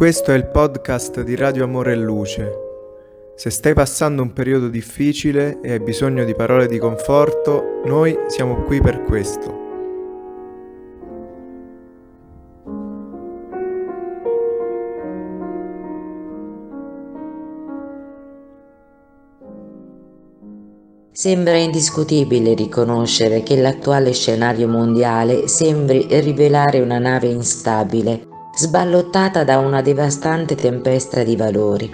Questo è il podcast di Radio Amore e Luce. Se stai passando un periodo difficile e hai bisogno di parole di conforto, noi siamo qui per questo. Sembra indiscutibile riconoscere che l'attuale scenario mondiale sembri rivelare una nave instabile sballottata da una devastante tempesta di valori.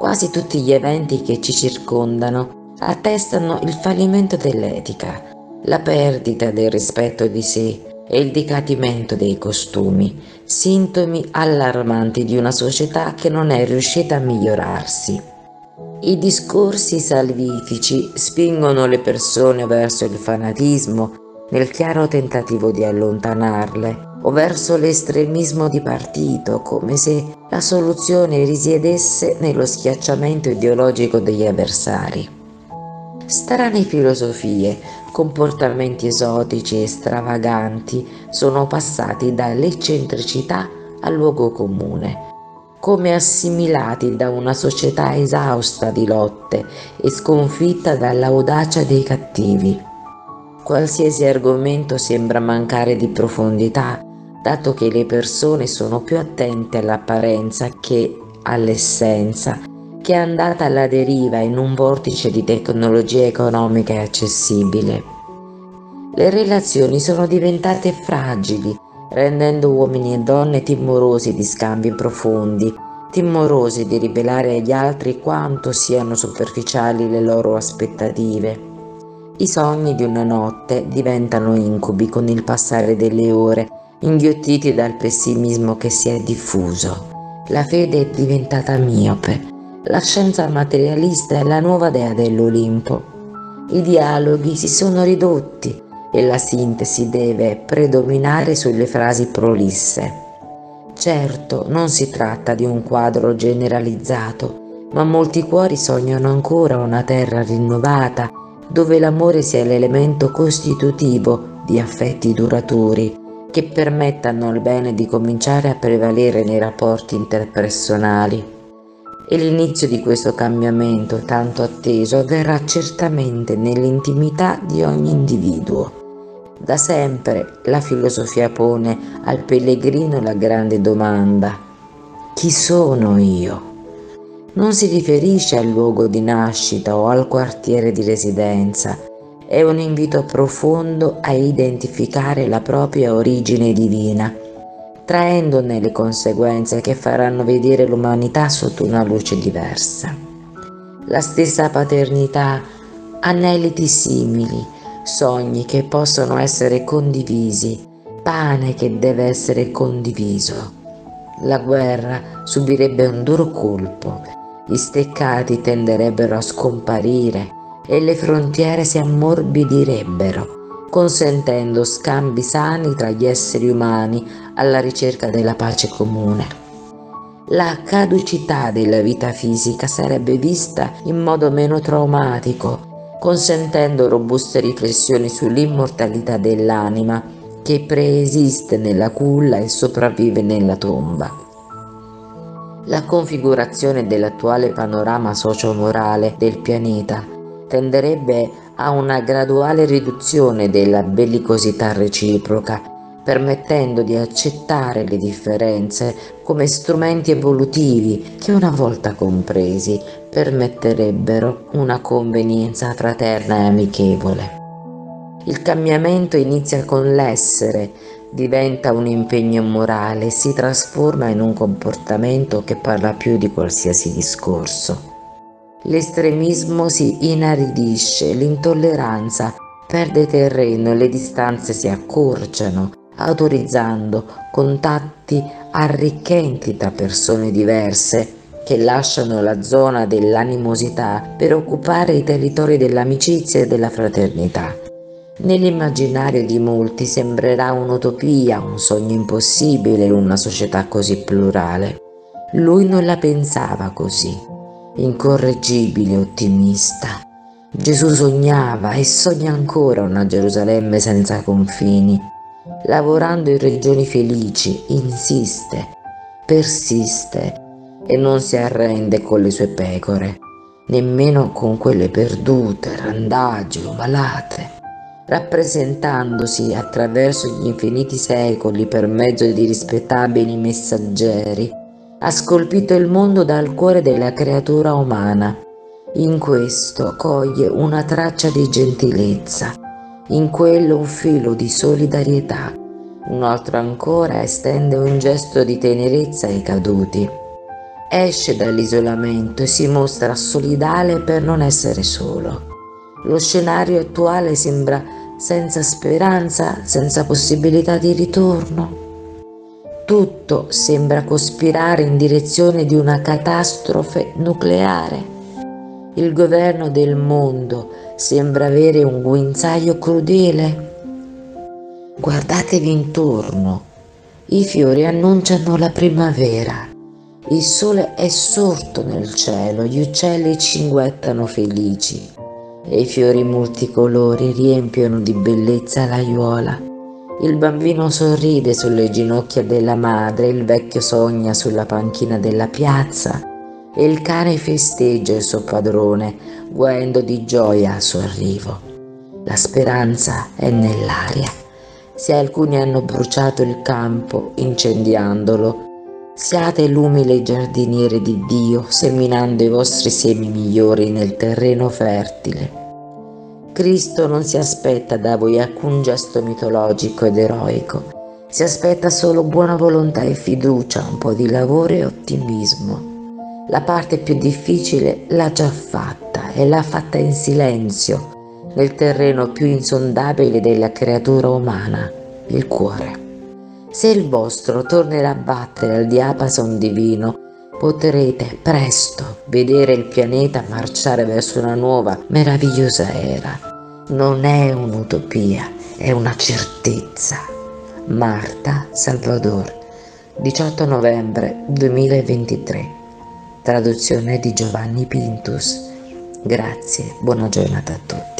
Quasi tutti gli eventi che ci circondano attestano il fallimento dell'etica, la perdita del rispetto di sé e il decadimento dei costumi, sintomi allarmanti di una società che non è riuscita a migliorarsi. I discorsi salvifici spingono le persone verso il fanatismo nel chiaro tentativo di allontanarle o verso l'estremismo di partito, come se la soluzione risiedesse nello schiacciamento ideologico degli avversari. Strane filosofie, comportamenti esotici e stravaganti sono passati dall'eccentricità al luogo comune, come assimilati da una società esausta di lotte e sconfitta dall'audacia dei cattivi. Qualsiasi argomento sembra mancare di profondità dato che le persone sono più attente all'apparenza che all'essenza, che è andata alla deriva in un vortice di tecnologia economica e accessibile. Le relazioni sono diventate fragili, rendendo uomini e donne timorosi di scambi profondi, timorosi di rivelare agli altri quanto siano superficiali le loro aspettative. I sogni di una notte diventano incubi con il passare delle ore inghiottiti dal pessimismo che si è diffuso. La fede è diventata miope, la scienza materialista è la nuova dea dell'Olimpo. I dialoghi si sono ridotti e la sintesi deve predominare sulle frasi prolisse. Certo, non si tratta di un quadro generalizzato, ma molti cuori sognano ancora una terra rinnovata dove l'amore sia l'elemento costitutivo di affetti duraturi che permettano al bene di cominciare a prevalere nei rapporti interpersonali. E l'inizio di questo cambiamento tanto atteso avverrà certamente nell'intimità di ogni individuo. Da sempre la filosofia pone al pellegrino la grande domanda chi sono io? Non si riferisce al luogo di nascita o al quartiere di residenza, è un invito profondo a identificare la propria origine divina, traendone le conseguenze che faranno vedere l'umanità sotto una luce diversa. La stessa paternità, aneliti simili, sogni che possono essere condivisi, pane che deve essere condiviso. La guerra subirebbe un duro colpo, gli steccati tenderebbero a scomparire, e le frontiere si ammorbidirebbero, consentendo scambi sani tra gli esseri umani alla ricerca della pace comune. La caducità della vita fisica sarebbe vista in modo meno traumatico, consentendo robuste riflessioni sull'immortalità dell'anima che preesiste nella culla e sopravvive nella tomba. La configurazione dell'attuale panorama socio-morale del pianeta tenderebbe a una graduale riduzione della bellicosità reciproca, permettendo di accettare le differenze come strumenti evolutivi che una volta compresi permetterebbero una convenienza fraterna e amichevole. Il cambiamento inizia con l'essere, diventa un impegno morale si trasforma in un comportamento che parla più di qualsiasi discorso. L'estremismo si inaridisce, l'intolleranza perde terreno le distanze si accorciano, autorizzando contatti arricchenti tra persone diverse che lasciano la zona dell'animosità per occupare i territori dell'amicizia e della fraternità. Nell'immaginario di molti sembrerà un'utopia, un sogno impossibile in una società così plurale. Lui non la pensava così incorreggibile ottimista. Gesù sognava e sogna ancora una Gerusalemme senza confini. Lavorando in regioni felici, insiste, persiste e non si arrende con le sue pecore, nemmeno con quelle perdute, randaggi o malate rappresentandosi attraverso gli infiniti secoli per mezzo di rispettabili messaggeri, ha scolpito il mondo dal cuore della creatura umana. In questo coglie una traccia di gentilezza, in quello un filo di solidarietà, un altro ancora estende un gesto di tenerezza ai caduti. Esce dall'isolamento e si mostra solidale per non essere solo. Lo scenario attuale sembra senza speranza, senza possibilità di ritorno. Tutto sembra cospirare in direzione di una catastrofe nucleare. Il governo del mondo sembra avere un guinzaglio crudele. Guardatevi intorno. I fiori annunciano la primavera. Il sole è sorto nel cielo, gli uccelli cinguettano felici e i fiori multicolori riempiono di bellezza l'aiuola. Il bambino sorride sulle ginocchia della madre, il vecchio sogna sulla panchina della piazza e il cane festeggia il suo padrone, guaendo di gioia al suo arrivo. La speranza è nell'aria. Se alcuni hanno bruciato il campo incendiandolo, siate l'umile giardiniere di Dio, seminando i vostri semi migliori nel terreno fertile. Cristo non si aspetta da voi alcun gesto mitologico ed eroico, si aspetta solo buona volontà e fiducia, un po' di lavoro e ottimismo. La parte più difficile l'ha già fatta e l'ha fatta in silenzio, nel terreno più insondabile della creatura umana, il cuore. Se il vostro tornerà a battere al diapason divino, potrete presto vedere il pianeta marciare verso una nuova, meravigliosa era non è un'utopia, è una certezza. Marta Salvador, 18 novembre 2023. Traduzione di Giovanni Pintus. Grazie, buona giornata a tutti.